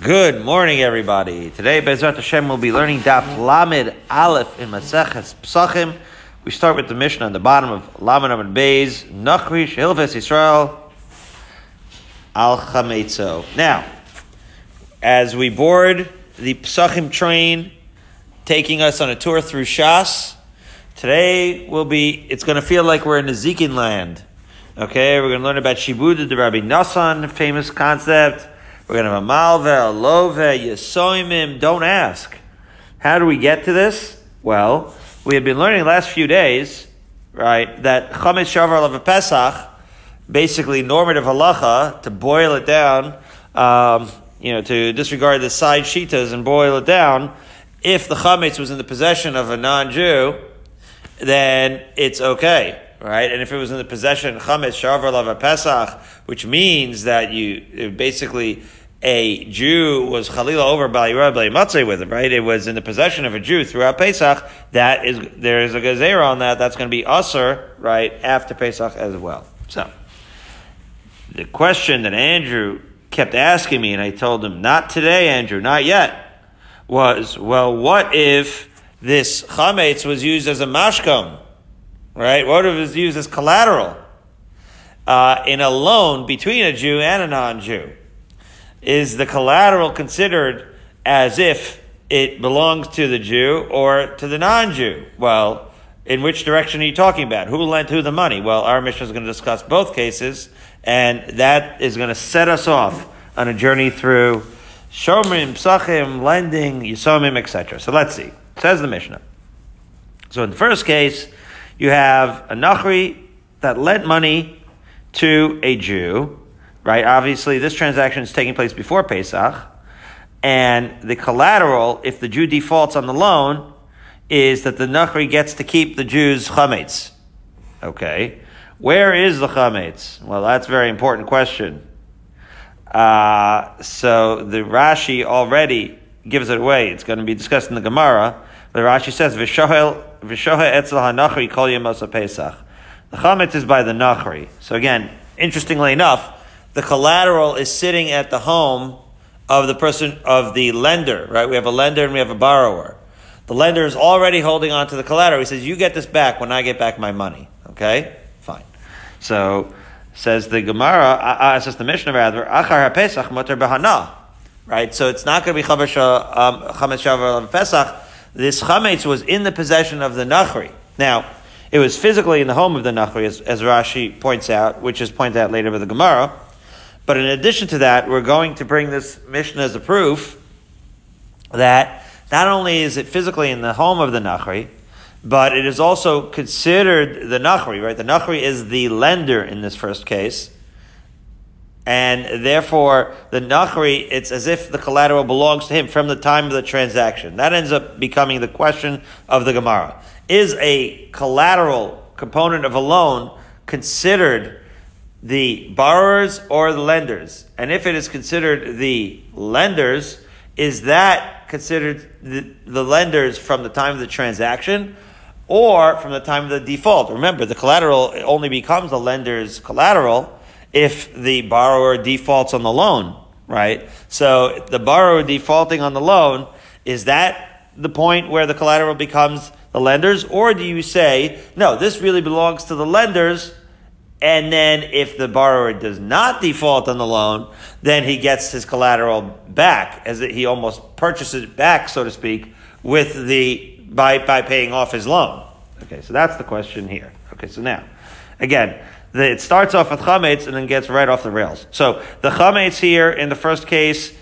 Good morning, everybody. Today, Bezrat Hashem will be learning Daf Lamed Aleph in Maseches Psachim. We start with the Mishnah on the bottom of Lamed Amud Beis, Nachrish Hilves Yisrael Al Chametzo. Now, as we board the Psachim train, taking us on a tour through Shas, today will be, it's going to feel like we're in Nezikin land. Okay, we're going to learn about Shibud, the Rabbi Nassan, famous concept. We're going to have a Malve, a Love, Yesoimim. Don't ask. How do we get to this? Well, we have been learning the last few days, right, that Chametz Shavar of Pesach, basically normative halacha, to boil it down, um, you know, to disregard the side shitas and boil it down, if the Chametz was in the possession of a non-Jew, then it's okay right? And if it was in the possession chametz shavar lava pesach, which means that you basically a Jew was chalila over by matzeh with him, right? It was in the possession of a Jew throughout Pesach. That is there is a gazera on that. That's going to be usser, right, after Pesach as well. So the question that Andrew kept asking me, and I told him, not today, Andrew, not yet, was, well, what if this chametz was used as a mashkon? right? What if it's used as collateral uh, in a loan between a Jew and a non-Jew? Is the collateral considered as if it belongs to the Jew or to the non-Jew? Well, in which direction are you talking about? Who lent who the money? Well, our Mishnah is going to discuss both cases, and that is going to set us off on a journey through Shomrim, Psachim, lending, Yisomim, etc. So let's see. Says the Mishnah. So in the first case, you have a Nachri that lent money to a Jew, right? Obviously, this transaction is taking place before Pesach, and the collateral, if the Jew defaults on the loan, is that the Nachri gets to keep the Jew's chametz. Okay. Where is the chametz? Well, that's a very important question. Uh, so the Rashi already gives it away. It's going to be discussed in the Gemara. The Rashi says, Vishohel Vishoha etzel hanachri kol yemos Pesach. The chametz is by the nachri. So again, interestingly enough, the collateral is sitting at the home of the person of the lender. Right? We have a lender and we have a borrower. The lender is already holding on to the collateral. He says, "You get this back when I get back my money." Okay, fine. So says the Gemara, uh, uh says the Mishnah rather, "Achar haPesach mutar behana." Right. So it's not going to be chametz um, shavar Pesach this chametz was in the possession of the nachri. Now, it was physically in the home of the nachri, as, as Rashi points out, which is pointed out later by the Gemara. But in addition to that, we're going to bring this Mishnah as a proof that not only is it physically in the home of the nachri, but it is also considered the nachri, right? The nachri is the lender in this first case. And therefore, the Nachri, it's as if the collateral belongs to him from the time of the transaction. That ends up becoming the question of the Gemara. Is a collateral component of a loan considered the borrowers or the lenders? And if it is considered the lenders, is that considered the, the lenders from the time of the transaction or from the time of the default? Remember, the collateral only becomes the lender's collateral if the borrower defaults on the loan, right? So the borrower defaulting on the loan, is that the point where the collateral becomes the lenders? Or do you say, no, this really belongs to the lenders, and then if the borrower does not default on the loan, then he gets his collateral back, as he almost purchases it back, so to speak, with the, by, by paying off his loan. Okay, so that's the question here. Okay, so now, again, the, it starts off with chametz and then gets right off the rails. So the chametz here in the first case,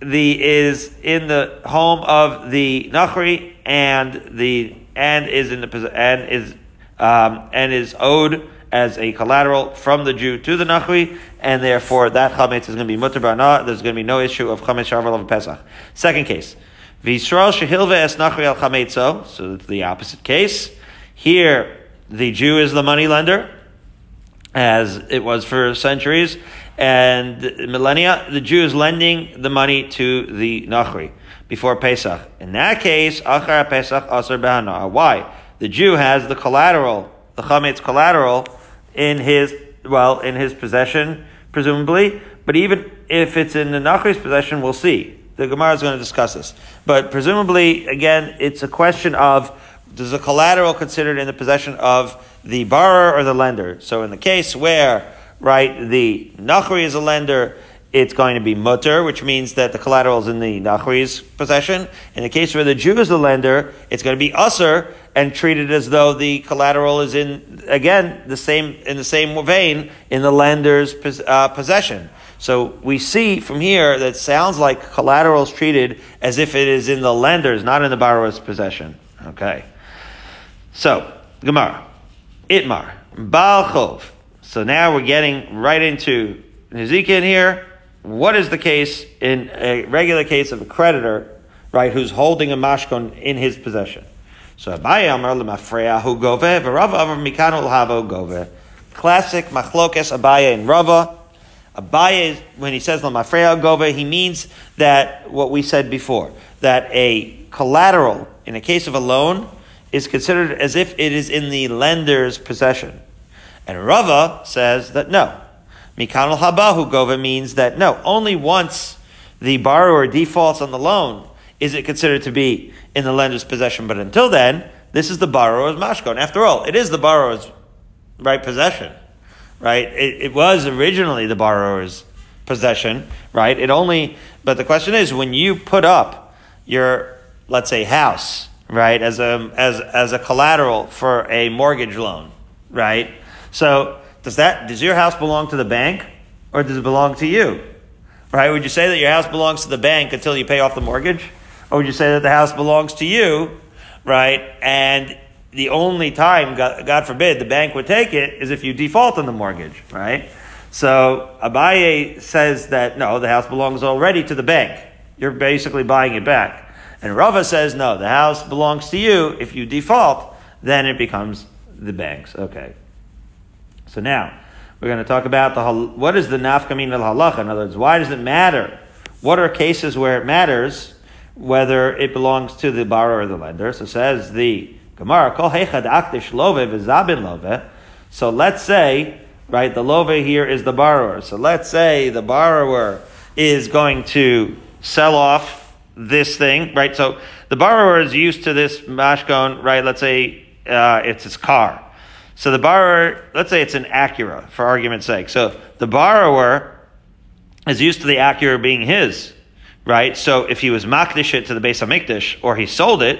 the is in the home of the nachri and the and is in the and is um, and is owed as a collateral from the Jew to the nachri, and therefore that chametz is going to be mutter barna. There's going to be no issue of chametz shavar of pesach. Second case, v'yisrael shehilve es nachri al chametzo. So it's the opposite case. Here, the Jew is the money lender as it was for centuries, and millennia, the Jew is lending the money to the Nachri before Pesach. In that case, Achar Pesach Behana. Why? The Jew has the collateral, the Chametz collateral, in his, well, in his possession, presumably, but even if it's in the Nachri's possession, we'll see. The Gemara is going to discuss this. But presumably, again, it's a question of does the collateral considered in the possession of the borrower or the lender? So in the case where, right, the Nachri is a lender, it's going to be mutter, which means that the collateral is in the Nachri's possession. In the case where the Jew is the lender, it's going to be usser and treated as though the collateral is in, again, the same, in the same vein in the lender's uh, possession. So we see from here that sounds like collateral is treated as if it is in the lender's, not in the borrower's possession. Okay. So, Gemara. Itmar. Baal So now we're getting right into Nezikin here. What is the case in a regular case of a creditor, right, who's holding a mashkon in his possession? So Abaye Amar lemafreyahu gove, v'Rava Amar mikanu l'havo gove. Classic machlokes Abaye and Rava. Abaye, when he says lemafreyahu gove, he means that what we said before, that a collateral in a case of a loan is considered as if it is in the lender's possession. And Rava says that no. Mikanal habahu gove means that no, only once the borrower defaults on the loan is it considered to be in the lender's possession. But until then, this is the borrower's mashkon. After all, it is the borrower's right possession, right? It, it, was originally the borrower's possession, right? It only, but the question is, when you put up your, let's say, house, right, as a as as a collateral for a mortgage loan, right? So does that does your house belong to the bank or does it belong to you? Right? Would you say that your house belongs to the bank until you pay off the mortgage? Or would you say that the house belongs to you, right? And the only time, God, forbid, the bank would take it is if you default on the mortgage, right? So Abaye says that no, the house belongs already to the bank. You're basically buying it back. And Rava says no, the house belongs to you. If you default, then it becomes the bank's. Okay. So now we're going to talk about the what is the nafkamin al halacha. In other words, why does it matter? What are cases where it matters? whether it belongs to the borrower or the lender. So says the Gemara, Kol Akdish Love V'Zabin Love. So let's say, right, the Love here is the borrower. So let's say the borrower is going to sell off this thing, right? So the borrower is used to this mashkon, right? Let's say uh, it's his car. So the borrower, let's say it's an Acura, for argument's sake. So the borrower is used to the Acura being his right? So if he was makdish it to the base of Mikdash or he sold it,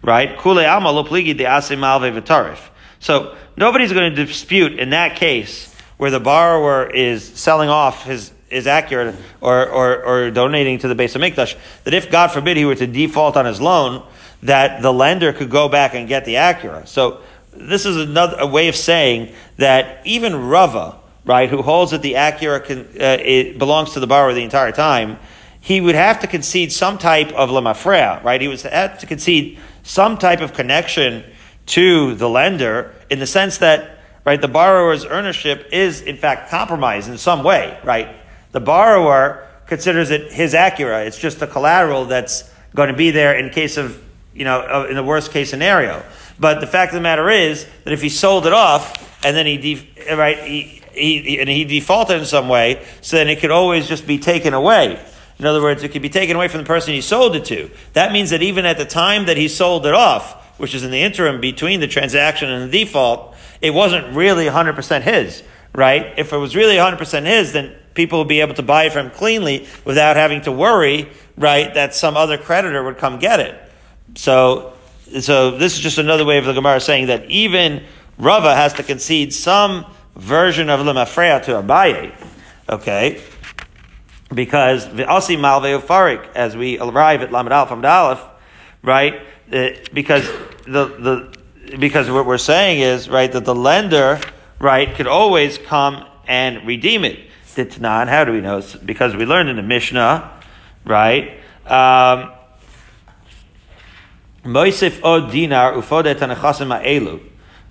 right? Kule alma lo pligi de v'tarif. So nobody's going to dispute in that case where the borrower is selling off his is accurate or, or, or donating to the base of Mikdash, that if God forbid he were to default on his loan, that the lender could go back and get the Acura. So this is another a way of saying that even Rava, right, who holds that the Acura can, uh, it belongs to the borrower the entire time, he would have to concede some type of lemafrea, right? He would have to concede some type of connection to the lender in the sense that, right, the borrower's ownership is in fact compromised in some way, right? The borrower considers it his Acura. It's just the collateral that's going to be there in case of, you know, in the worst case scenario. But the fact of the matter is that if he sold it off and then he, de- right, he, he, and he defaulted in some way, so then it could always just be taken away. In other words, it could be taken away from the person he sold it to. That means that even at the time that he sold it off, which is in the interim between the transaction and the default, it wasn't really 100% his, right? If it was really 100% his, then people would be able to buy it from cleanly without having to worry, right, that some other creditor would come get it. So, so this is just another way of the Gemara saying that even Rava has to concede some version of Lemafreya to Abaye. Okay? because Asi Malve Farik, as we arrive at Lamed Aleph Aleph, right? Uh, because the the because what we're saying is right that the lender right could always come and redeem it. Ditnan, how do we know? It's Because we learned in the Mishnah, right? Um, Moisif od dinar ufode tanachasim elu.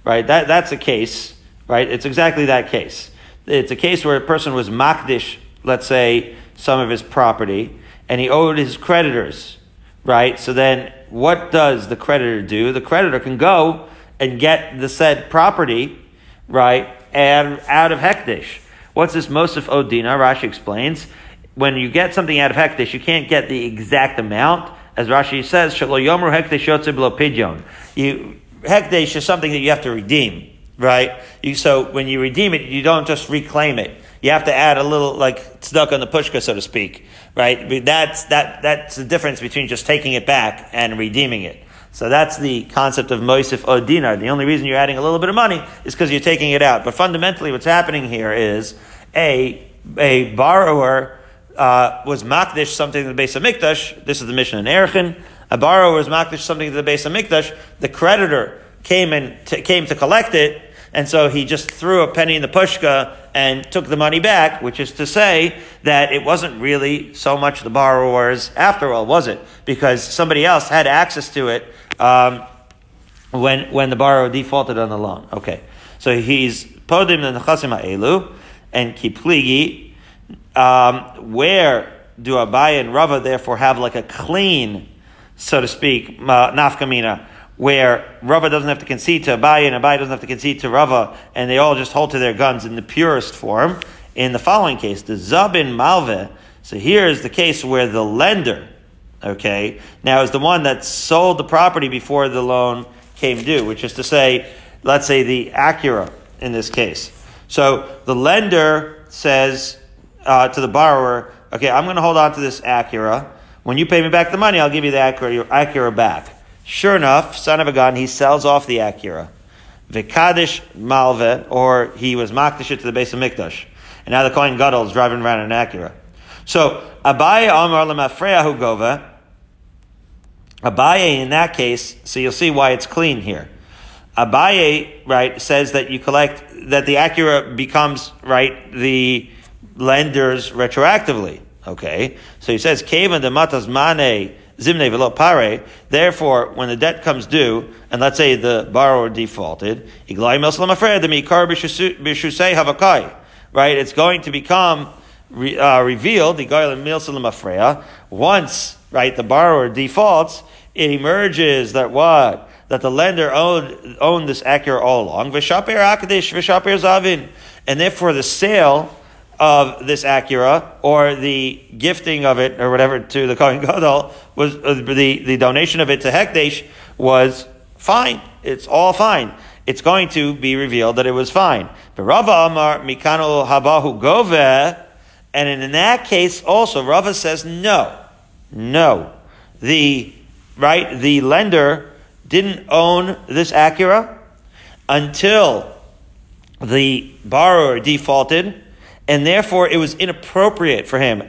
Right, that, that's a case, right? It's exactly that case. It's a case where a person was makdish, let's say, some of his property, and he owed his creditors, right? So then what does the creditor do? The creditor can go and get the said property, right, and out of Hekdesh. What's this Mosif Odina? Rashi explains. when you get something out of hekdesh, you can't get the exact amount. As Rashi says, shelo yomer hekdesh below pidyon. You hekdesh is something that you have to redeem, right? You, so when you redeem it, you don't just reclaim it. You have to add a little like tzedakah on the pushka, so to speak, right? That's that that's the difference between just taking it back and redeeming it. So that's the concept of Moisif Odinar. The only reason you're adding a little bit of money is because you're taking it out. But fundamentally, what's happening here is a a borrower uh, was makdish something to the base of mikdash. This is the Mishnah in Erchin. A borrower was makdish something to the base of mikdash. The creditor came and t- came to collect it, and so he just threw a penny in the pushka and took the money back, which is to say that it wasn't really so much the borrower's after all, was it? Because somebody else had access to it um, when when the borrower defaulted on the loan. Okay, so he's podim the nechasim elu and kipligi. Um, where do Abaye and Rava therefore have like a clean, so to speak, nafkamina? where Rava doesn't have to concede to Abaye and Abaye doesn't have to concede to Rava, and they all just hold to their guns in the purest form. In the following case, the Zabin Malve, so here is the case where the lender, okay, now is the one that sold the property before the loan came due, which is to say, let's say the Acura in this case. So the lender says uh, to the borrower, okay, I'm going to hold on to this Acura. When you pay me back the money, I'll give you the Acura, your Acura back. Sure enough, son of a gun, he sells off the Acura. Vikadish Malve, or he was Makdish to the base of Mikdash. And now the Kohen Gadol is driving around in an Acura. So, Abaye Amar Lemafreyahu Gova, Abaye in that case, so you'll see why it's clean here. Abaye, right, says that you collect, that the Acura becomes, right, the lenders retroactively. Okay? So he says, Kavan de Matas Mane, zimne velo pare. Therefore, when the debt comes due, and let's say the borrower defaulted, right? It's going to become uh, revealed. Once, right, the borrower defaults, it emerges that what that the lender owned owned this Acura all along. And therefore, the sale of this Acura or the gifting of it or whatever to the Kohen Gadol was uh, the, the donation of it to Hekdesh was fine. It's all fine. It's going to be revealed that it was fine. But Rava Amar Mikano Habahu Gove, and in that case also Rava says no, no. The right the lender didn't own this Acura until the borrower defaulted and therefore it was inappropriate for him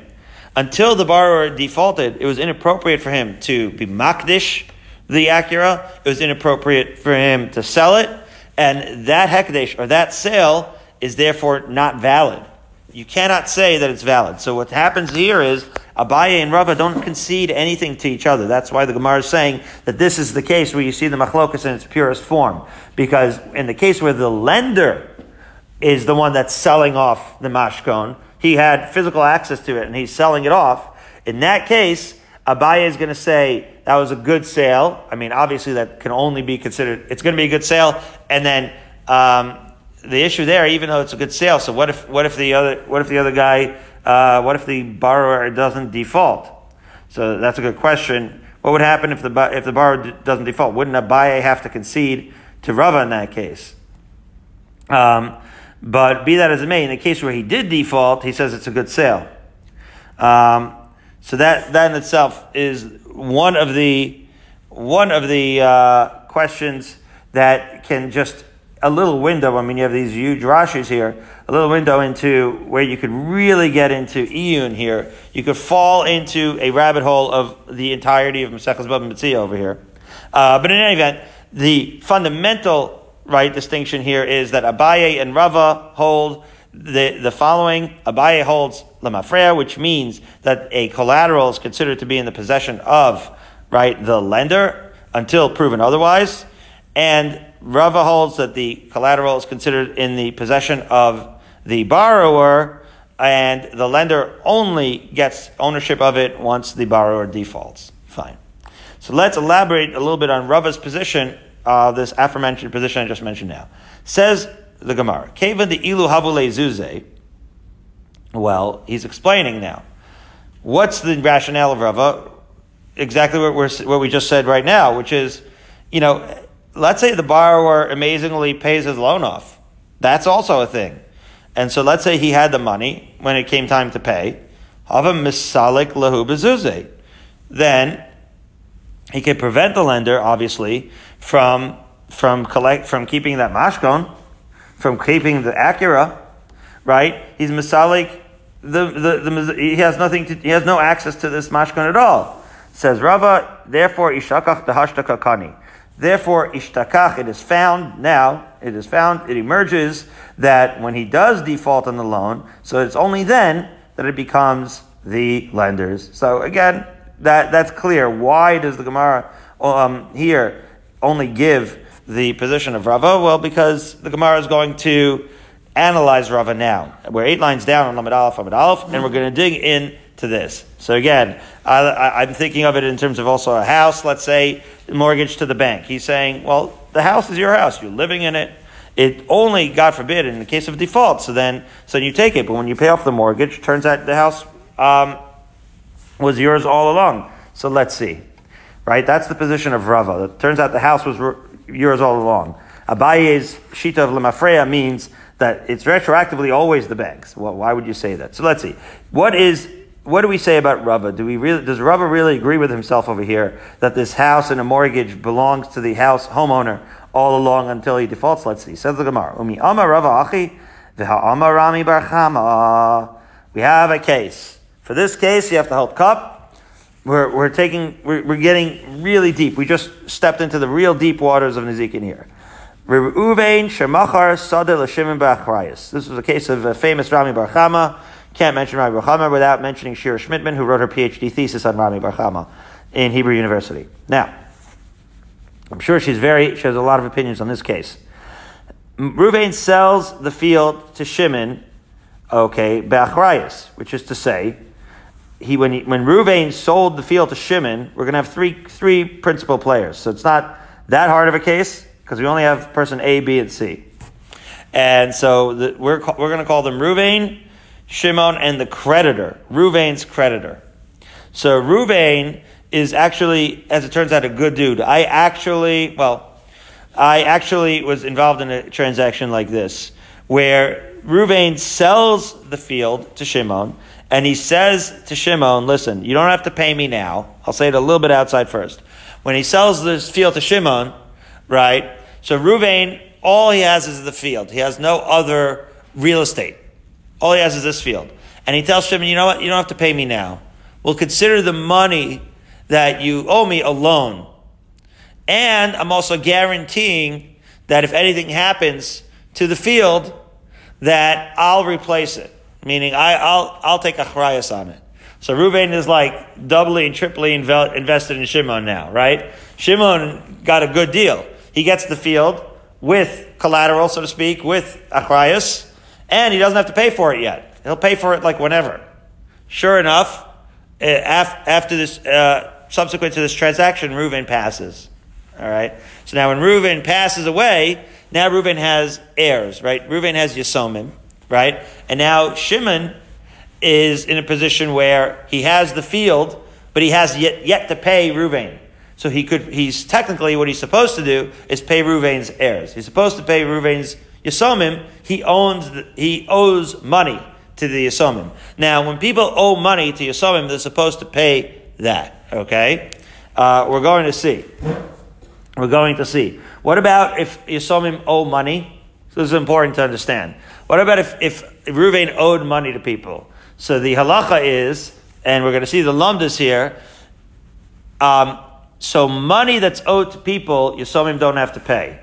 until the borrower defaulted. It was inappropriate for him to be makdish the Acura. It was inappropriate for him to sell it, and that hekdesh or that sale is therefore not valid. You cannot say that it's valid. So what happens here is Abaye and Rava don't concede anything to each other. That's why the Gemara is saying that this is the case where you see the machlokas in its purest form. Because in the case where the lender is the one that's selling off the mashkon. He had physical access to it and he's selling it off. In that case, Abaye is going to say that was a good sale. I mean, obviously that can only be considered, it's going to be a good sale. And then, um, the issue there, even though it's a good sale, so what if, what if the other, what if the other guy, uh, what if the borrower doesn't default? So that's a good question. What would happen if the, if the borrower doesn't default? Wouldn't Abaye have to concede to Rava in that case? Um, but be that as it may, in the case where he did default, he says it's a good sale. Um, so that that in itself is one of the one of the uh, questions that can just a little window. I mean, you have these huge Rashis here, a little window into where you could really get into Iyun here. You could fall into a rabbit hole of the entirety of Maseches Bava Metzia over here. Uh, but in any event, the fundamental right distinction here is that Abaye and Rava hold the, the following. Abaye holds Lamafrea, which means that a collateral is considered to be in the possession of, right, the lender until proven otherwise. And Rava holds that the collateral is considered in the possession of the borrower and the lender only gets ownership of it once the borrower defaults. Fine. So let's elaborate a little bit on Rava's position uh, this aforementioned position I just mentioned now. Says the Gemara, Keva the ilu habule zuze. Well, he's explaining now. what's the rationale of Rava? Exactly what we're what we just said right now, which is, you know, let's say the borrower amazingly pays his loan off. That's also a thing. And so let's say he had the money when it came time to pay. Hava misalik lahu. Then he could prevent the lender, obviously, from from collect from keeping that mashkon, from keeping the Acura, right? He's misalik. The, the, the, he has nothing to, he has no access to this mashkon at all. Says Rava, therefore ishakach dehashtaka kani. Therefore, ishtakach, it is found now, it is found, it emerges that when he does default on the loan, so it's only then that it becomes the lender's. So again, that, that's clear. Why does the Gemara um, here only give the position of Rava? Well, because the Gemara is going to analyze Rava now. We're eight lines down on Lamed Aleph, Lamed Aleph, and we're going to dig in to this. So again, I, am thinking of it in terms of also a house, let's say, mortgage to the bank. He's saying, well, the house is your house. You're living in it. It only, God forbid, in the case of default, so then, so you take it. But when you pay off the mortgage, turns out the house um, was yours all along. So let's see. Right? That's the position of Rava. It turns out the house was yours all along. Abaye's Shita of Lemafreya means that it's retroactively always the bank's. Well, why would you say that? So let's see. What is what do we say about Rava? Do we really, does Rava really agree with himself over here that this house and a mortgage belongs to the house homeowner all along until he defaults? Let's see. Says the Gemara. Umi ama Rava achi Rami. We have a case. For this case, you have to hold cup. We're, we're taking, we're, we're getting really deep. We just stepped into the real deep waters of Nezikin here. This was a case of a famous Rami bar Chama can't mention Rami Bar without mentioning Shira Schmidman, who wrote her PhD thesis on Rami Bar in Hebrew University. Now, I'm sure she's very, she has a lot of opinions on this case. Ruvain sells the field to Shimon, okay, Be'achrayas, which is to say, he, when, he, when Ruvain sold the field to Shimon, we're going to have three, three principal players. So it's not that hard of a case, because we only have person A, B, and C. And so the, we're, we're going to call them Ruvain, Shimon and the creditor, Ruvain's creditor. So Ruvain is actually, as it turns out, a good dude. I actually, well, I actually was involved in a transaction like this, where Ruvain sells the field to Shimon, and he says to Shimon, listen, you don't have to pay me now. I'll say it a little bit outside first. When he sells this field to Shimon, right, so Ruvain, all he has is the field. He has no other real estate. All he has is this field. And he tells Shimon, you know what? You don't have to pay me now. We'll consider the money that you owe me a loan. And I'm also guaranteeing that if anything happens to the field, that I'll replace it. Meaning I, will I'll take achrayas on it. So Reuven is like doubly and triply inve- invested in Shimon now, right? Shimon got a good deal. He gets the field with collateral, so to speak, with achrayas, and he doesn't have to pay for it yet. He'll pay for it like whenever. Sure enough, eh, after this, uh, subsequent to this transaction, Reuven passes. All right. So now when Reuven passes away, now Reuven has heirs, right? Reuven has Yisomim, right? And now Shimon is in a position where he has the field, but he has yet, yet to pay Reuven. So he could, he's technically what he's supposed to do is pay Reuven's heirs. He's supposed to pay Reuven's Yisomim, he owns, the, he owes money to the Yisomim. Now, when people owe money to Yisomim, they're supposed to pay that. Okay, uh, we're going to see. We're going to see. What about if Yisomim owe money? So this is important to understand. What about if if Ruvain owed money to people? So the halacha is, and we're going to see the lumdas here. Um, so money that's owed to people, Yisomim don't have to pay,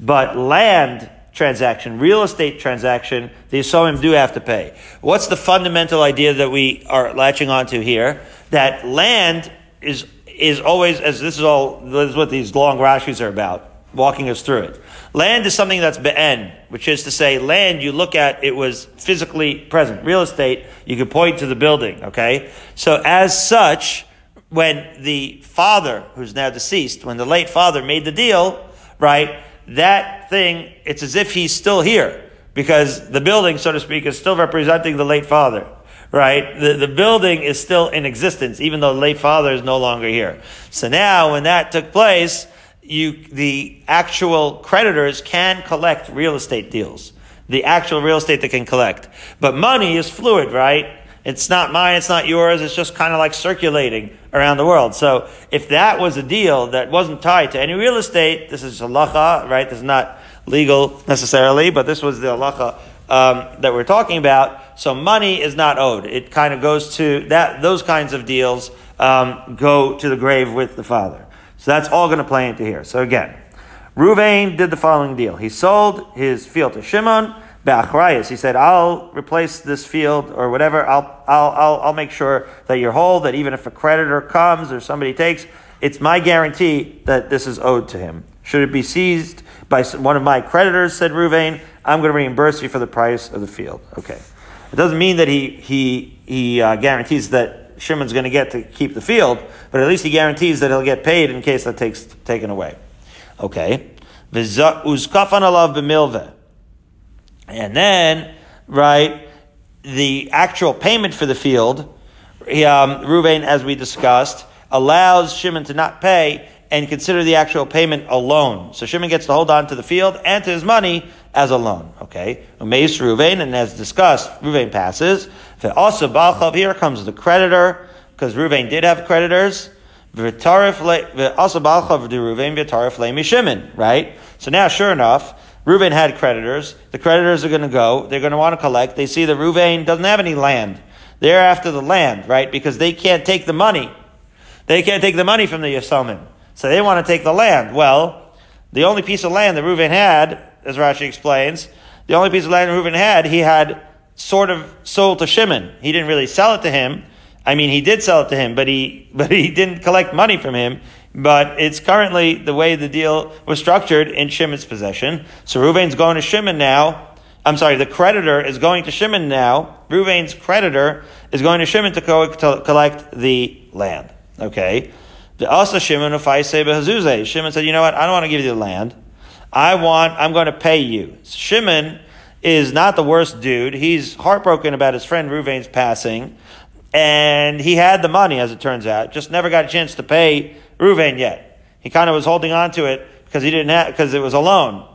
but land transaction, real estate transaction, the Yisomim do have to pay. What's the fundamental idea that we are latching onto here? That land is, is always, as this is all, this is what these long Rashis are about, walking us through it. Land is something that's be'en, which is to say, land you look at, it was physically present. Real estate, you could point to the building, okay? So as such, when the father, who's now deceased, when the late father made the deal, right, that thing, it's as if he's still here because the building, so to speak, is still representing the late father, right? The, the building is still in existence, even though the late father is no longer here. So now, when that took place, you, the actual creditors can collect real estate deals. The actual real estate they can collect. But money is fluid, right? It's not mine, it's not yours, it's just kind of like circulating around the world. So if that was a deal that wasn't tied to any real estate, this is halacha, right? This is not legal necessarily, but this was the halacha um, that we're talking about. So money is not owed. It kind of goes to that. Those kinds of deals um, go to the grave with the father. So that's all going to play into here. So again, Ruvain did the following deal. He sold his field to Shimon be'achrayas. He said, I'll replace this field or whatever. I'll, I'll, I'll, I'll make sure that you're whole, that even if a creditor comes or somebody takes, it's my guarantee that this is owed to him. Should it be seized by one of my creditors, said Ruvain, I'm going to reimburse you for the price of the field. Okay. It doesn't mean that he, he, he uh, guarantees that Shimon's going to get to keep the field, but at least he guarantees that he'll get paid in case that takes taken away. Okay. And then, right, the actual payment for the field, um, Ruvain, as we discussed, allows Shimon to not pay and consider the actual payment a loan. So Shimon gets to hold on to the field and to his money as a loan. Okay? Umeis Ruvain, and as discussed, Ruvain passes. Also, Balchav, here comes the creditor, because Ruvain did have creditors. Also, Balchav Ruvain, Shimon, right? So now, sure enough, Reuven had creditors. The creditors are going to go. They're going to want to collect. They see that Reuven doesn't have any land. They're after the land, right? Because they can't take the money. They can't take the money from the Yasomim. So they want to take the land. Well, the only piece of land that Reuven had, as Rashi explains, the only piece of land Reuven had, he had sort of sold to Shimon. He didn't really sell it to him. I mean, he did sell it to him, but he, but he didn't collect money from him but it's currently the way the deal was structured in Shimon's possession. So Ruvain's going to Shimon now. I'm sorry, the creditor is going to Shimon now. Ruvain's creditor is going to Shimon to, co- to collect the land. Okay. The also Shimon say Shimon said, you know what? I don't want to give you the land. I want, I'm going to pay you. Shimon is not the worst dude. He's heartbroken about his friend Ruvain's passing. And he had the money, as it turns out, just never got a chance to pay Reuven yet. He kind of was holding on to it because he didn't have, because it was a loan.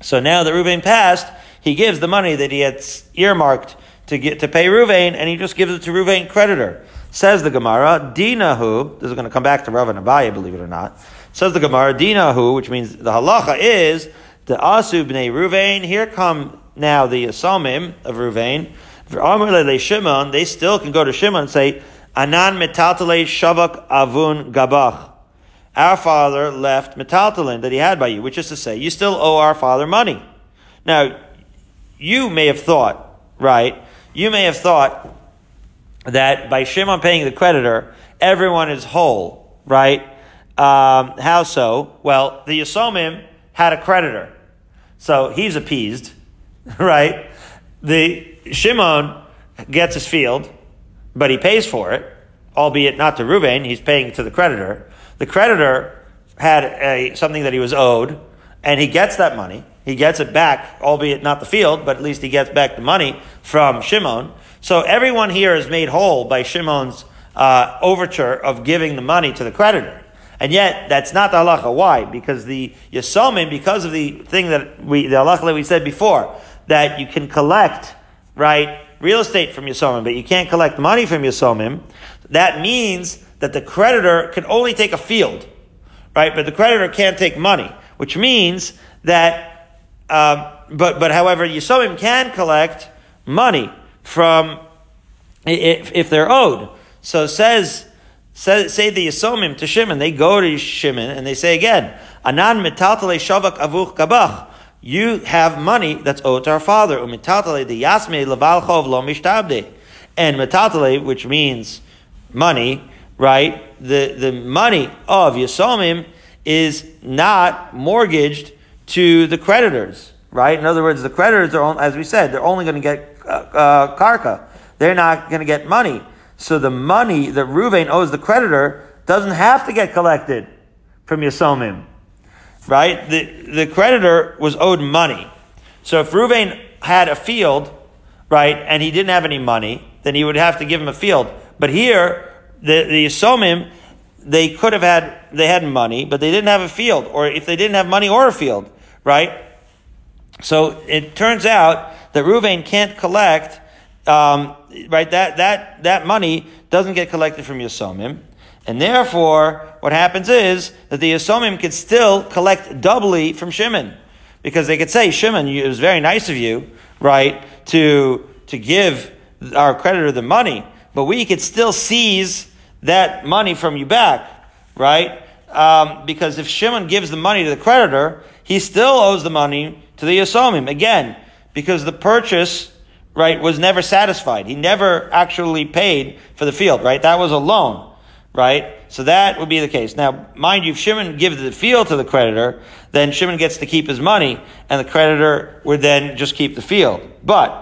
So now that Reuven passed, he gives the money that he had earmarked to get to pay Reuven, and he just gives it to Reuven creditor. Says the Gemara, Dinahu, this is going to come back to Rav and Abaye, believe it or not. Says the Gemara, Dinahu, which means the halacha is the Asu b'nei Reuven. Here come now the Yasomim of Reuven. Shimon, they still can go to Shimon and say, Anan metaltale shavak avun gabach. Our father left metaltalin that he had by you, which is to say, you still owe our father money. Now, you may have thought, right? You may have thought that by Shimon paying the creditor, everyone is whole, right? Um, how so? Well, the Yasomim had a creditor, so he's appeased, right? The Shimon gets his field, but he pays for it, albeit not to Ruvain, he's paying to the creditor. The creditor had a, something that he was owed, and he gets that money. He gets it back, albeit not the field, but at least he gets back the money from Shimon. So everyone here is made whole by Shimon's uh, overture of giving the money to the creditor. And yet, that's not the halacha. Why? Because the Yasomim, because of the thing that we, the halacha that we said before, that you can collect, right, real estate from Yisomim, but you can't collect money from Yisomim, that means that the creditor can only take a field, right? But the creditor can't take money, which means that, um, but, but however, Yisomim can collect money from, if, if they're owed. So says, say, say the Yisomim to Shimon, they go to Shimon and they say again, Anan metaltale shavak avuch kabach you have money that's owed to our father. Umitatale the yasme levalchov lo mishtabde. And metatale, which means money, right? The, the money of Yasomim is not mortgaged to the creditors, right? In other words, the creditors are, as we said, they're only going to get uh, uh, karka. They're not going to get money. So the money that Ruvain owes the creditor doesn't have to get collected from Yasomim right? The, the creditor was owed money. So if Ruvain had a field, right, and he didn't have any money, then he would have to give him a field. But here, the, the Yisomim, they could have had, they had money, but they didn't have a field. Or if they didn't have money or a field, right? So it turns out that Ruvain can't collect, um, right? That, that, that money doesn't get collected from Yisomim. And therefore, what happens is that the Yisomim could still collect doubly from Shimon. Because they could say, Shimon, it was very nice of you, right, to, to give our creditor the money, but we could still seize that money from you back, right? Um, because if Shimon gives the money to the creditor, he still owes the money to the Yisomim. Again, because the purchase, right, was never satisfied. He never actually paid for the field, right? That was a loan right? So that would be the case. Now, mind you, if Shimon gives the field to the creditor, then Shimon gets to keep his money, and the creditor would then just keep the field. But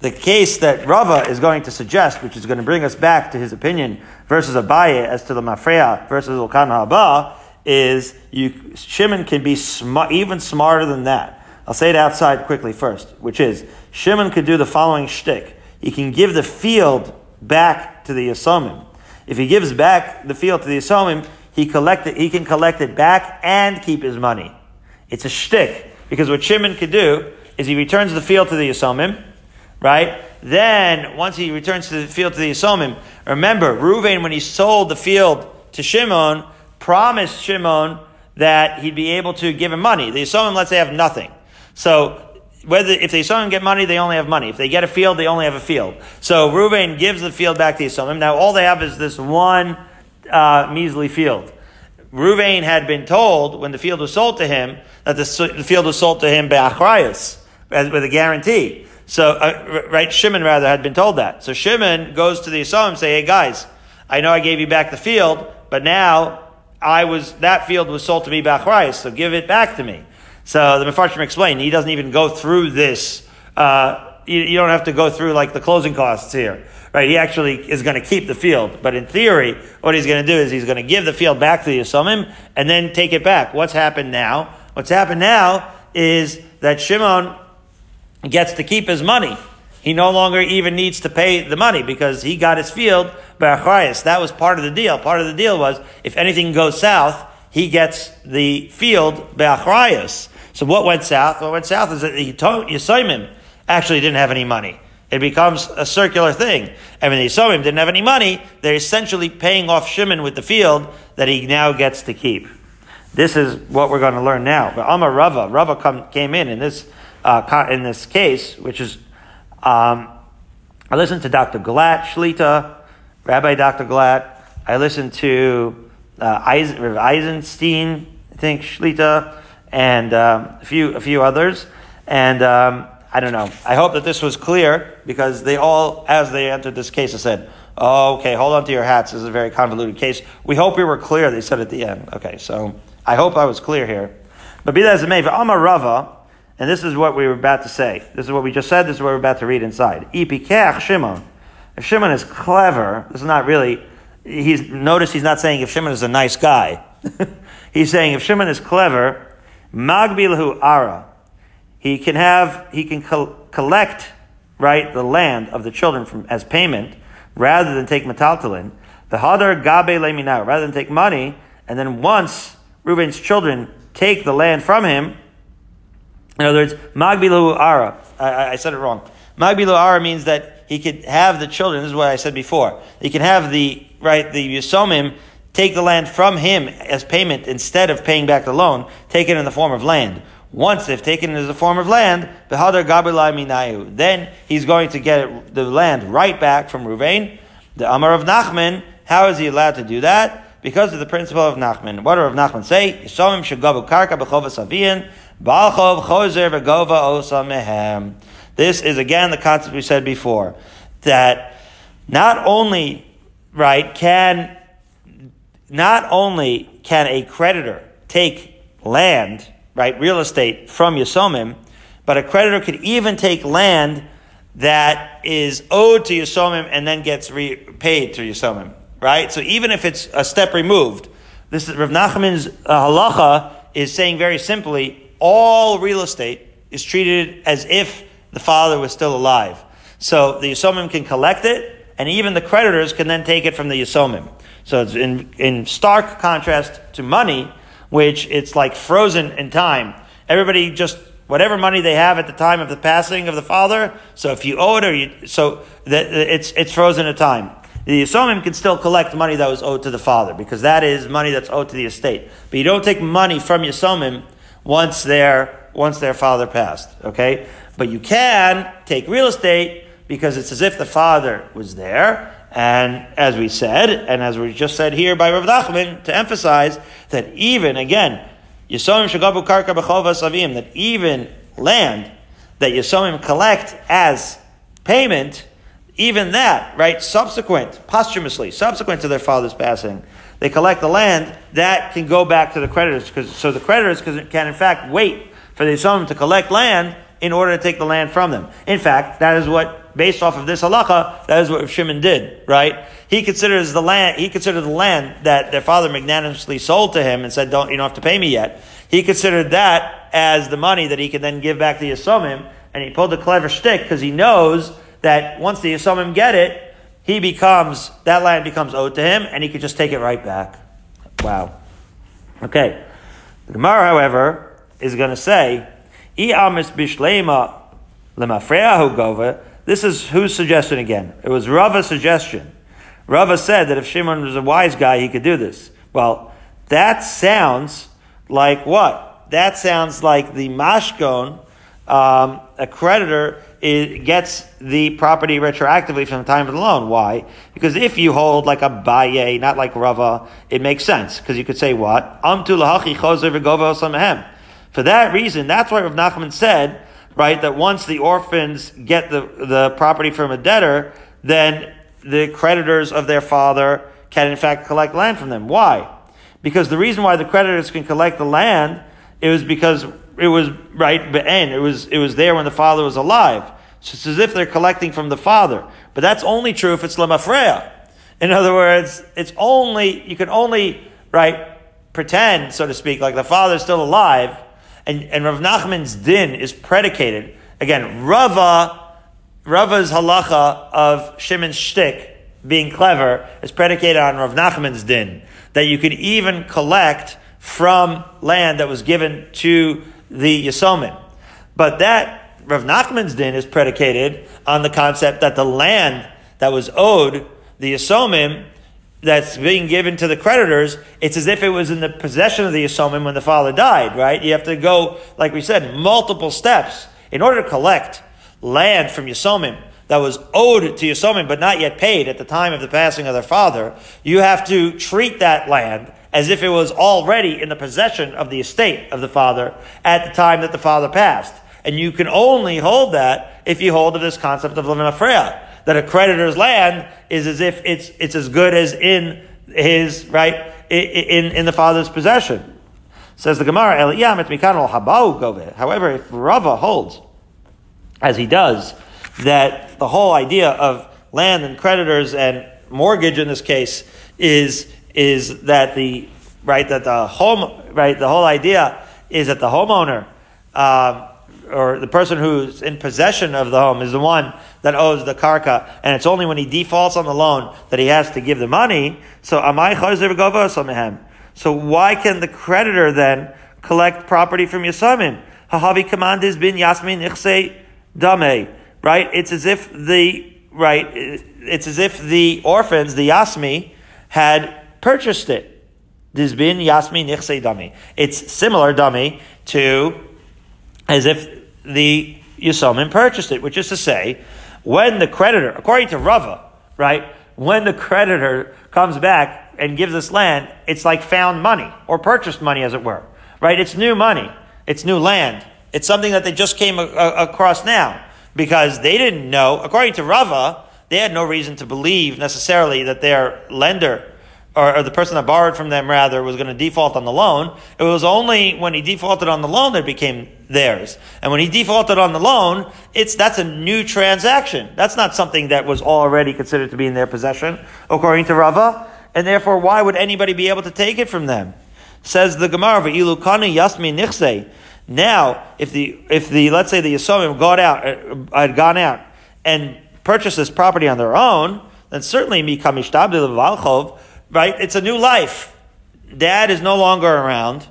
the case that Rava is going to suggest, which is going to bring us back to his opinion versus Abaye as to the Mafreya versus Ulkan Haba, is you, Shimon can be sm- even smarter than that. I'll say it outside quickly first, which is Shimon could do the following shtick. He can give the field back to the Yasomim. If he gives back the field to the Yisomim, he, collect it, he can collect it back and keep his money. It's a shtick. Because what Shimon could do is he returns the field to the Yisomim, right? Then, once he returns to the field to the Yisomim, remember, Ruvain, when he sold the field to Shimon, promised Shimon that he'd be able to give him money. The Yisomim, let's say, have nothing. So whether if the Yisomim get money, they only have money. If they get a field, they only have a field. So Reuven gives the field back to Yisomim. Now all they have is this one uh, measly field. Reuven had been told when the field was sold to him that the, the field was sold to him by achrayas, with a guarantee. So, uh, right, Shimon rather had been told that. So Shimon goes to the Yisomim and say, "Hey guys, I know I gave you back the field, but now I was that field was sold to me by achrayas, so give it back to me." So the Mefarshim explained, he doesn't even go through this, uh, you, you, don't have to go through like the closing costs here, right? He actually is going to keep the field. But in theory, what he's going to do is he's going to give the field back to the Yisomim and then take it back. What's happened now? What's happened now is that Shimon gets to keep his money. He no longer even needs to pay the money because he got his field by Achrayas. That was part of the deal. Part of the deal was if anything goes south, he gets the field by Achrayas. So what went south? What went south is that the Yisoimim actually didn't have any money. It becomes a circular thing. And when the Yisoimim didn't have any money, they're essentially paying off Shimon with the field that he now gets to keep. This is what we're going to learn now. But Amar Rava, Rava come, came in in this, uh, in this case, which is, um, I listened to Dr. Glatt Shlita, Rabbi Dr. Glatt. I listened to uh, Eisenstein, I think, Shlita and um, a few a few others. And um, I don't know. I hope that this was clear because they all, as they entered this case, have said, oh, "Okay, hold on to your hats. This is a very convoluted case." We hope we were clear. They said at the end. Okay, so I hope I was clear here. But be that as it may, Amar Rava, and this is what we were about to say. This is what we just said. This is what we're about to read inside. Ipikech Shimon. If Shimon is clever, this is not really. He's notice he's not saying if Shimon is a nice guy. he's saying if Shimon is clever, Magbilahu ara. He can have, he can co- collect, right, the land of the children from, as payment, rather than take metaltalin. The hadar gabe leminah, rather than take money, and then once Reuben's children take the land from him, in other words, magbilahu ara. I, I said it wrong. Magbilahu ara means that he could have the children, this is what I said before. He can have the, right, the Yisomim take the land from him as payment instead of paying back the loan, take it in the form of land. Once they've taken it as a form of land, then he's going to get the land right back from Ruvain. The Amar of Nachman, how is he allowed to do that? Because of the principle of Nachman. What does Nachman say? This is again the concept we said before, that not only, right, can not only can a creditor take land, right, real estate from Yisomim, but a creditor could even take land that is owed to Yisomim and then gets repaid to Yisomim, right? So even if it's a step removed, this is Rav Nachman's uh, halacha is saying very simply, all real estate is treated as if the father was still alive. So the Yisomim can collect it, and even the creditors can then take it from the Yisomim. So it's in, in stark contrast to money, which it's like frozen in time. Everybody just whatever money they have at the time of the passing of the father. So if you owe it, or you, so that it's it's frozen in time. The Yasomim can still collect money that was owed to the father because that is money that's owed to the estate. But you don't take money from Yasomim once their once their father passed. Okay, but you can take real estate because it's as if the father was there. And as we said, and as we just said here by Rav Nachman, to emphasize that even again, Yasomim shagavu karka b'chovas that even land that Yasomim collect as payment, even that, right, subsequent, posthumously, subsequent to their father's passing, they collect the land, that can go back to the creditors. Because, so the creditors can, can in fact wait for the Yasomim to collect land in order to take the land from them. In fact, that is what, based off of this halacha, that is what Shimon did, right? He considers the land, he considered the land that their father magnanimously sold to him and said, don't, you don't have to pay me yet. He considered that as the money that he could then give back to Yasomim, and he pulled a clever stick because he knows that once the Yasomim get it, he becomes, that land becomes owed to him, and he could just take it right back. Wow. Okay. The Gemara, however, is going to say, this is whose suggestion again? It was Rava's suggestion. Rava said that if Shimon was a wise guy, he could do this. Well, that sounds like what? That sounds like the mashkon, um, a creditor gets the property retroactively from the time of the loan. Why? Because if you hold like Abaye, not like Rava, it makes sense. Because you could say what? For that reason, that's why Rav Nachman said, right, that once the orphans get the, the property from a debtor, then the creditors of their father can in fact collect land from them. Why? Because the reason why the creditors can collect the land it was because it was right be'en. It was it was there when the father was alive. So it's as if they're collecting from the father. But that's only true if it's lemafreya. In other words, it's only you can only right pretend, so to speak, like the father's still alive, and, and Rav Nachman's din is predicated. Again, Rava Rava's halacha of Shimon's shtick being clever is predicated on Rav Nachman's din that you could even collect from land that was given to the Yasomim. But that Rav Nachman's din is predicated on the concept that the land that was owed the Yisomim that's being given to the creditors, it's as if it was in the possession of the Yasomim when the father died, right? You have to go, like we said, multiple steps in order to collect land from Yasomim that was owed to Yasomim but not yet paid at the time of the passing of their father, you have to treat that land as if it was already in the possession of the estate of the father at the time that the father passed. And you can only hold that if you hold of this concept of lemafreya, that a creditor's land is as if it's, it's as good as in his, right, in, in the father's possession. Says the Gemara, However, if Rava holds, as he does, that the whole idea of land and creditors and mortgage in this case is is that the right that the home right the whole idea is that the homeowner um, or the person who's in possession of the home is the one that owes the karka, and it's only when he defaults on the loan that he has to give the money. So amai So why can the creditor then collect property from Yasomim? Hahavi command is bin Yasmin ichse dame. Right? It's as if the right. It's as if the orphans, the Yasmi, had purchased it. Dizbin Yasmi Nichse Dami. It's similar dummy to as if the Yasomim purchased it, which is to say, when the creditor, according to Rava, right, when the creditor comes back and gives us land, it's like found money or purchased money, as it were, right? It's new money. It's new land. It's something that they just came a- a- across now because they didn't know, according to Rava, they had no reason to believe necessarily that their lender or, or, the person that borrowed from them rather was going to default on the loan. It was only when he defaulted on the loan that it became theirs. And when he defaulted on the loan, it's that's a new transaction. That's not something that was already considered to be in their possession, according to Rava. And therefore, why would anybody be able to take it from them? Says the Gemara, "Ilukani yasmi nichse." Now, if the if the let's say the Yasomim got out uh, had gone out and purchased this property on their own, then certainly Mikamishtabdi right? It's a new life. Dad is no longer around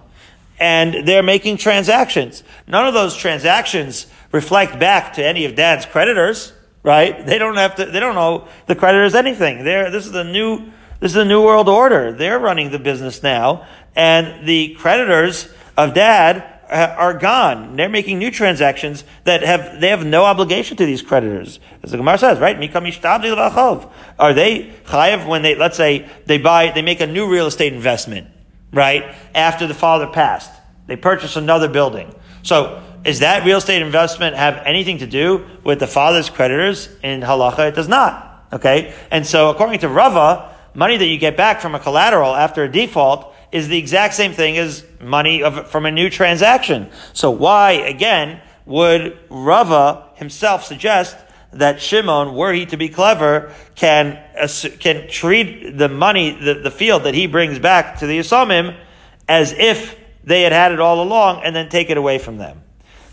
and they're making transactions. None of those transactions reflect back to any of dad's creditors, right? They don't have to, they don't know the creditors anything. They're, this is a new, this is a new world order. They're running the business now and the creditors of dad Uh, are gone. They're making new transactions that have, they have no obligation to these creditors. As the Gemara says, right? Are they chayav when they, let's say, they buy, they make a new real estate investment? right? After the father passed. They purchase another building. So, is that real estate investment have anything to do with the father's creditors in halacha? It does not. Okay? And so, according to Rava, money that you get back from a collateral after a default is the exact same thing as money of, from a new transaction. So why, again, would Rava himself suggest that Shimon, were he to be clever, can can treat the money, the, the field that he brings back to the Yasomim, as if they had had it all along, and then take it away from them.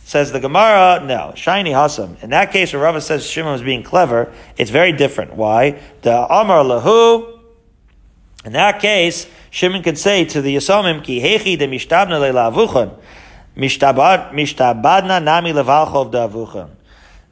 Says the Gemara, no, shiny hasam. In that case, where Rava says Shimon was being clever, it's very different. Why? The Amar lahu. In that case, Shimon can say to the Yasomim, Ki hechi de mishtabna le'lavuchan, mishtabadna nami levalchov da'avuchan.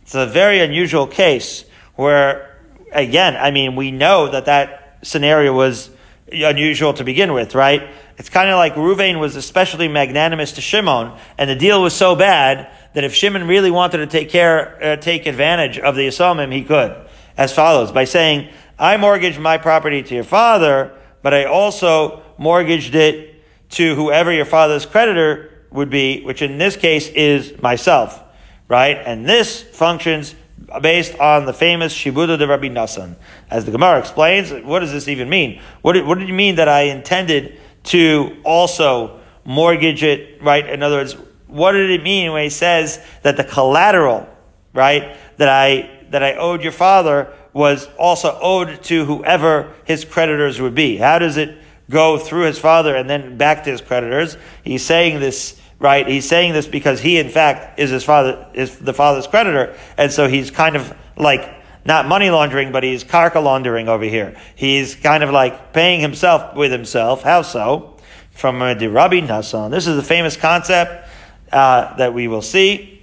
It's a very unusual case where, again, I mean, we know that that scenario was unusual to begin with, right? It's kind of like Ruvain was especially magnanimous to Shimon, and the deal was so bad that if Shimon really wanted to take care, uh, take advantage of the Yasomim, he could. As follows, by saying, I mortgage my property to your father, but I also mortgaged it to whoever your father's creditor would be, which in this case is myself right? And this functions based on the famous Shibuda de Rabbi Nassan. As the Gemara explains, what does this even mean? What did, what did you mean that I intended to also mortgage it, right? In other words, what did it mean when he says that the collateral, right, that I, that I owed your father was also owed to whoever his creditors would be? How does it go through his father and then back to his creditors? He's saying this right? He's saying this because he, in fact, is his father, is the father's creditor, and so he's kind of like not money laundering, but he's karka laundering over here. He's kind of like paying himself with himself. How so? From the Rabbi Nassan. This is a famous concept uh, that we will see.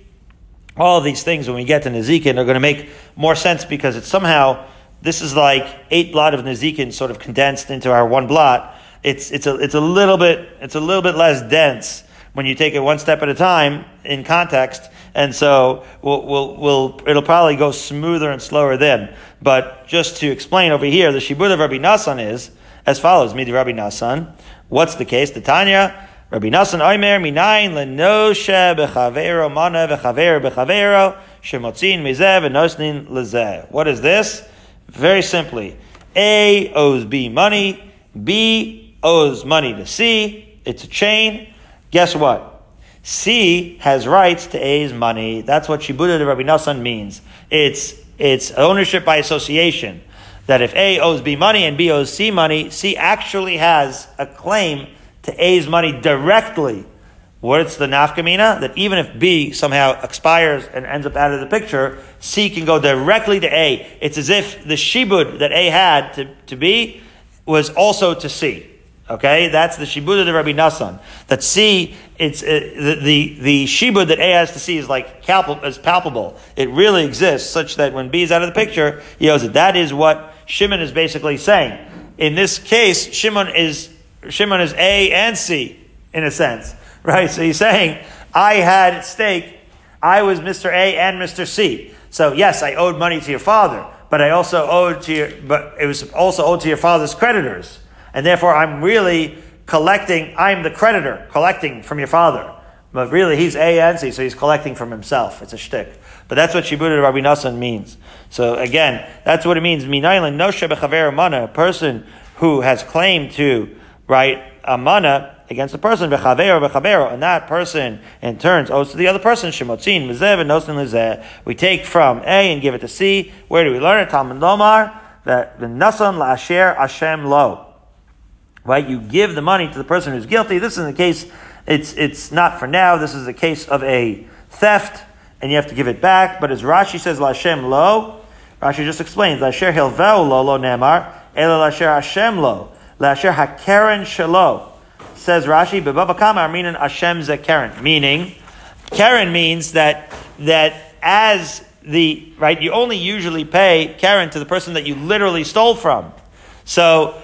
All these things, when we get to Nezikin, are going to make more sense because it's somehow this is like eight blot of Nezikin sort of condensed into our one blot. It's it's a it's a little bit it's a little bit less dense when you take it one step at a time in context. And so we'll, we'll, we'll, it'll probably go smoother and slower then. But just to explain over here, the Shibud of Rabbi Nassan is as follows. Midi Rabbi Nassan. What's the case? The Tanya, Rabbi Nassan Oimer, Minayin lenoshe bechavero mana bechavero bechavero shemotzin mizev enosnin lezeh. What is this? Very simply, A owes B money, B owes money to C. It's a chain. Guess what? C has rights to A's money. That's what Shibuda de Rabbi Nassan means. It's, it's ownership by association. That if A owes B money and B owes C money, C actually has a claim to A's money directly. What's the nafkamina? That even if B somehow expires and ends up out of the picture, C can go directly to A. It's as if the shibud that A had to, to B was also to C. Okay, that's the shibud of the Rabbi Nassan. That C, it's uh, the, the the shibud that A has to see is like palpable, is palpable. It really exists, such that when B is out of the picture, he knows it. That is what Shimon is basically saying. In this case, Shimon is Shimon is A and C in a sense, right? So he's saying, I had at stake, I was Mr. A and Mr. C. So yes, I owed money to your father, but I also owed to your, but it was also owed to your father's creditors and therefore I'm really collecting, I'm the creditor collecting from your father. But really, he's A and C, so he's collecting from himself. It's a shtick. But that's what Shibud Rabbi Nassan means. So again, that's what it means. Minaylin noshe bechaver mana, a person who has claimed to, right, a mana against a person, bechaver bechaver, and that person in turns owes to the other person, shemotzin, and nosin lezeh. We take from A and give it to C. Where do we learn it? Talmud Lomar, that the nasan la'asher Hashem lo right? You give the money to the person who's guilty. This is the case, it's, it's not for now. This is the case of a theft, and you have to give it back. But as Rashi says, Lashem lo, Rashi just explains, la'asher hilveu lo lo nemar, ela lasher Hashem lo, lasher hakeren shelo. Says Rashi, bebava meaning Hashem ze keren. Meaning, keren means that, that as the, right, you only usually pay keren to the person that you literally stole from. So,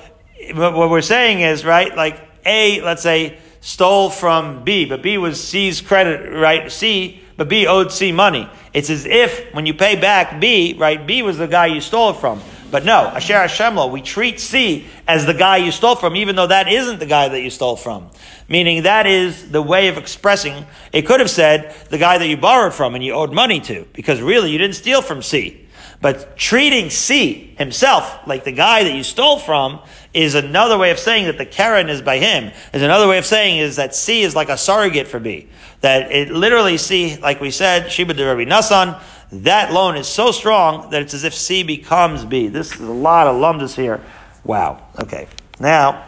what we're saying is, right, like A, let's say, stole from B, but B was C's credit, right? C, but B owed C money. It's as if when you pay back B, right, B was the guy you stole it from. But no, Asher Hashemlo, we treat C as the guy you stole from, even though that isn't the guy that you stole from. Meaning that is the way of expressing, it could have said the guy that you borrowed from and you owed money to, because really you didn't steal from C. But treating C himself like the guy that you stole from is another way of saying that the keren is by him. Is another way of saying is that C is like a surrogate for B. That it literally C, like we said, Shiba de Rabbi Nasan, that loan is so strong that it's as if C becomes B. This is a lot of lumdus here. Wow. Okay. Now,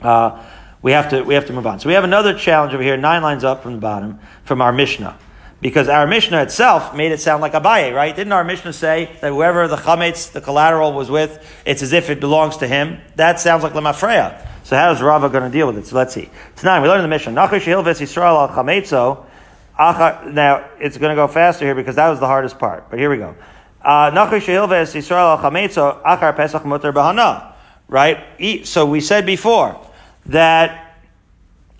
uh, we have to we have to move on. So we have another challenge over here, nine lines up from the bottom, from our Mishnah. Because our Mishnah itself made it sound like Abaye, right? Didn't our Mishnah say that whoever the chametz, the collateral was with, it's as if it belongs to him? That sounds like Lamafreya. So how is Rava going to deal with it? So let's see. Tonight we learn in the Mishnah, Hilves Yisrael al chametzo. Now it's going to go faster here because that was the hardest part. But here we go. Uh. Right? So we said before that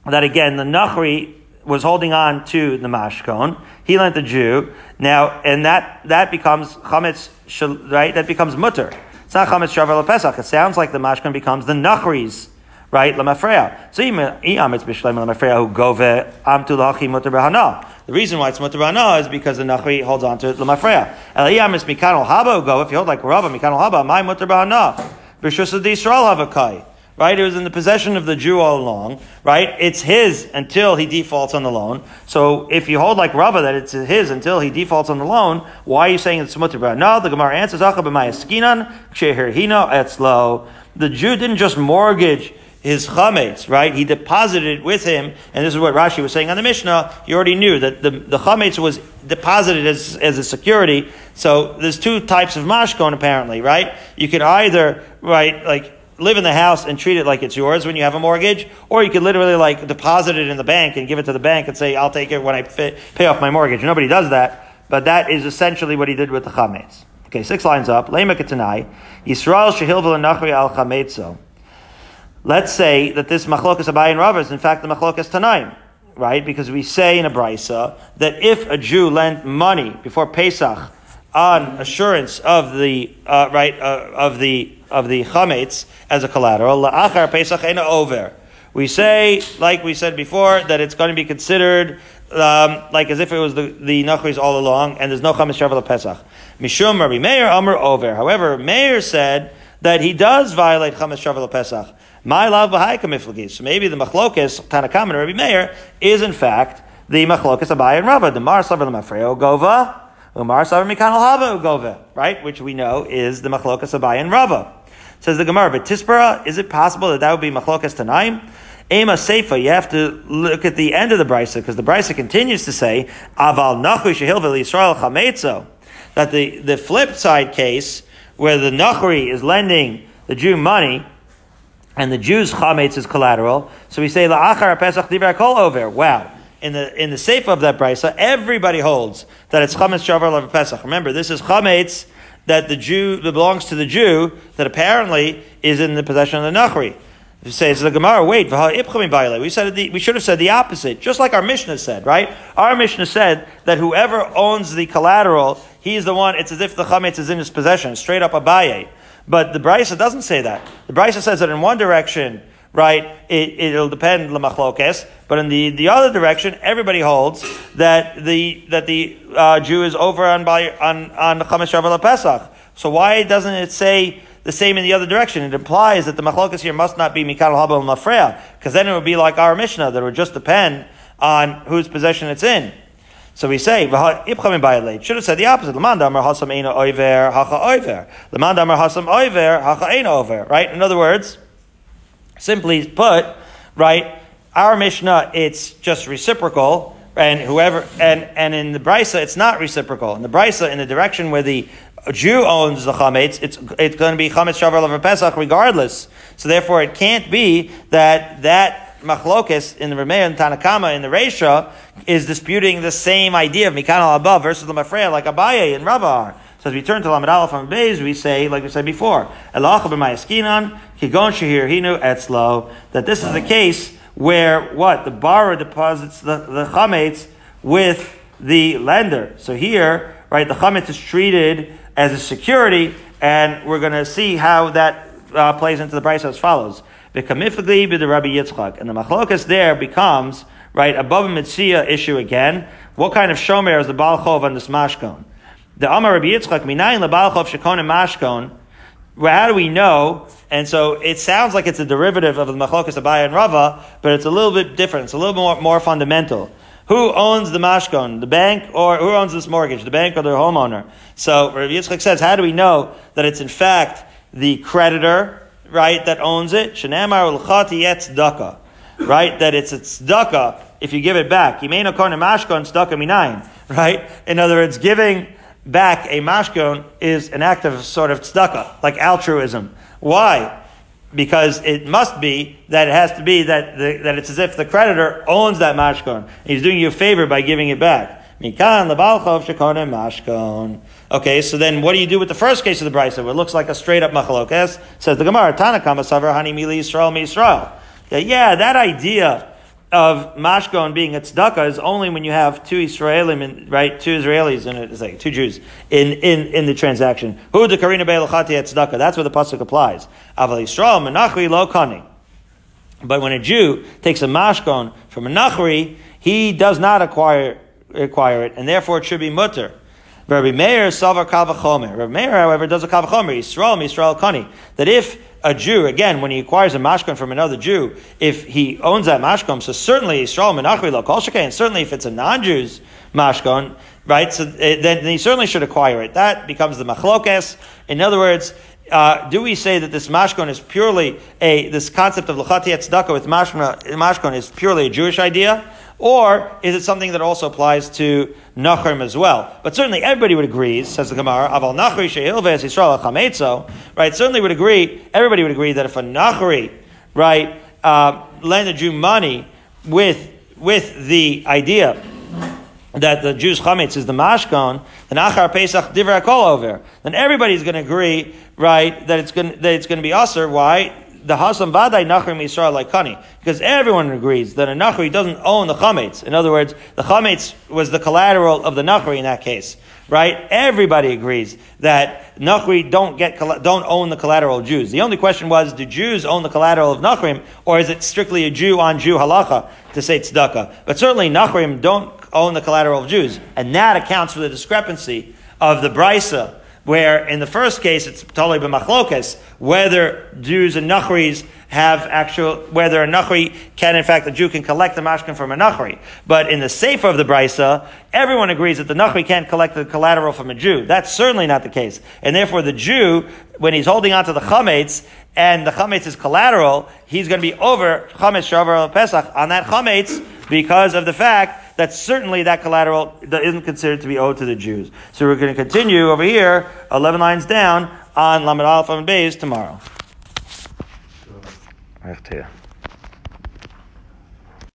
that again the Nachri was holding on to the mashkon. He lent the Jew. Now, and that, that becomes chametz, right? That becomes mutter. It's not chametz shavar pesach. It sounds like the mashkon becomes the nachri's, right? Lamafreya. So. The reason why it's mutter behana is because the nachri holds on to it lamafreya. El iamitz mikanol haba go. If you hold like Rabba mikanol haba, my mutter behana. B'shus of Yisrael havakai right? It was in the possession of the Jew all along, right? It's his until he defaults on the loan. So if you hold like Rava that it's his until he defaults on the loan, why are you saying it's mutter No, the Gemara answers. The Jew didn't just mortgage his chametz, right? He deposited it with him, and this is what Rashi was saying on the Mishnah. You already knew that the, the chametz was deposited as, as a security. So there's two types of mashkon apparently, right? You could either, right, like, live in the house and treat it like it's yours when you have a mortgage, or you could literally like deposit it in the bank and give it to the bank and say, I'll take it when I pay off my mortgage. Nobody does that, but that is essentially what he did with the chametz. Okay, six lines up. Lema ketanai, Yisrael shehil v'lenachri al chametzo. Let's say that this machlokas Abaye and is in fact the machlokas Tanaim, right? Because we say in a brisa that if a Jew lent money before Pesach on assurance of the uh, right uh, of the of the chametz as a collateral. La'achar pesach ena over. We say, like we said before, that it's going to be considered um, like as if it was the, the nachris all along, and there's no chametz shavuot pesach. Mishum Rabbi Meir Amr over. However, Meir said that he does violate chametz shavuot pesach. My love b'haika So maybe the machlokes Tanna Kamma and Rabbi Meir is in fact the machlokes Abaye and Rava. The Mar Savar Mafreo Gova. Umar Savar Mikanal Hava Ugove, right? Which we know is the Machlokas Abaye and Rava. Says the Gemara, but Tispara, is it possible that that would be Machlokas Tanaim? Ema Seifa, you have to look at the end of the Brisa, because the Brisa continues to say, Aval Nachu Shehilvel Yisrael Chametzo, that the, the flip side case, where the Nachri is lending the Jew money, and the Jew's Chametz is collateral, so we say, La'achar Pesach Divar Kol Over. Wow in the in the safe of that brisa, everybody holds that it's chametz shavar of pesach. Remember, this is chametz that the Jew that belongs to the Jew that apparently is in the possession of the nachri. You say it's the Gemara. Wait, we said the, we should have said the opposite, just like our Mishnah said, right? Our Mishnah said that whoever owns the collateral, he's the one. It's as if the chametz is in his possession, straight up abaye. But the Brisa doesn't say that. The Brisa says that in one direction right? It, will depend lamachlokes, but in the, the other direction, everybody holds that the that the uh, Jew is over on by on on Chametz Shavuot Pesach. So why doesn't it say the same in the other direction? It implies that the machlokas here must not be mikal haba mafreya, because then it would be like our Mishnah that would just depend on whose possession it's in. So we say, should have said the opposite. Right? In other words, Simply put, right, our Mishnah, it's just reciprocal, and whoever, and, and in the Brisa, it's not reciprocal. In the Brisa, in the direction where the Jew owns the chametz, it's, it's going to be chametz shavar of Pesach regardless. So therefore, it can't be that that machlokes in the Rameh and Tanna Kamma in the Reisha is disputing the same idea of Mikan al above versus the Mafreya like Abaye and Rabba So as we turn to Lamed Aleph Beis, we say, like we said before, Elacha b'mayaskinan, kigon shehir hinu etzlo, that this is the case where what? The borrower deposits the, the chametz with the lender. So here, right, the chametz is treated as a security, and we're going to see how that uh, plays into the price as follows. The kamifagli the Rabbi Yitzchak, and the machlokas there becomes right a Bava Metzia issue again. What kind of shomer is the balchov on this mashkon? The Amar Rabbi Yitzchak minayin lebalchov shekon and mashkon. Well, how do we know? And so it sounds like it's a derivative of the machlokas Abaye and Rava, but it's a little bit different. It's a little more, more fundamental. Who owns the mashkon? The bank or who owns this mortgage? The bank or the homeowner? So Rabbi Yitzchak says, how do we know that it's in fact the creditor, right, that owns it? Shenamar ulchati tzedakah. Right? That it's a tzedakah if you give it back. Call a mashkon tzedakah minayin. Right? In other words, giving back a mashkon is an act of sort of tzedakah, like altruism. Why? because it must be that it has to be that, the, that it's as if the creditor owns that mashkon. He's doing you a favor by giving it back. Mikan mashkon. Okay, so then what do you do with the first case of the brisa? It looks like a straight up machalokes. Says the Gemara, Tanna Kamma Savar Hani Mili Yisrael Mi Yisrael. Yeah, that idea of mashkon being a tzedakah is only when you have two Israelim, right? Two Israelis in it, it's like two Jews in, in, in the transaction. Who the karina be'elachati tzedakah? That's where the pasuk applies. Aval Yisrael menachri lo kani. But when a Jew takes a mashkon from a nachri, he does not acquire acquire it, and therefore it should be mutter. Rabbi Meir savar kavachomer. Rabbi Meir, however, does a kavachomer. Yisrael, Yisrael kani. That if a Jew, again, when he acquires a mashkon from another Jew, if he owns that mashkon, so certainly Yisrael menachri lo and certainly if it's a non-Jew's mashkon, right, so eh, then he certainly should acquire it. That becomes the machlokes. In other words, uh, do we say that this mashkon is purely a, this concept of lachati tzedakah with mashkon is purely a Jewish idea? Or is it something that also applies to Nachrim as well? But certainly everybody would agree, says the Gemara, Aval Nachri She'ilves Yisrael Chametzo, right? Certainly would agree, everybody would agree that if a Nachri, right, uh, lend a Jew money with, with the idea that the Jews chametz is the mashkon, then achar pesach divrei kol over. Then everybody's going to agree, right, that it's going that it's going to be usher. Why? the Hasam Vadai Nachrim Yisrael like Kani. Because everyone agrees that a Nachri doesn't own the Chametz. In other words, the Chametz was the collateral of the Nachri in that case. Right? Everybody agrees that Nachri don't get, don't own the collateral Jews. The only question was, do Jews own the collateral of Nachrim, or is it strictly a Jew on Jew halacha to say tzedakah? But certainly Nachrim don't own the collateral of Jews. And that accounts for the discrepancy of the Brisa where in the first case it's totally b'machlokes, whether Jews and Nachris have actual, whether a Nachri can, in fact, the Jew can collect the mashkon from a Nachri. But in the Sefer of the Brisa, everyone agrees that the Nachri can't collect the collateral from a Jew. That's certainly not the case. And therefore the Jew, when he's holding onto the Chametz, and the Chametz is collateral, he's going to be over Chametz Shavar Pesach on that Chametz because of the fact that certainly that collateral isn't considered to be owed to the Jews. So we're going to continue over here, 11 lines down, on Lamed Aleph and Beis tomorrow.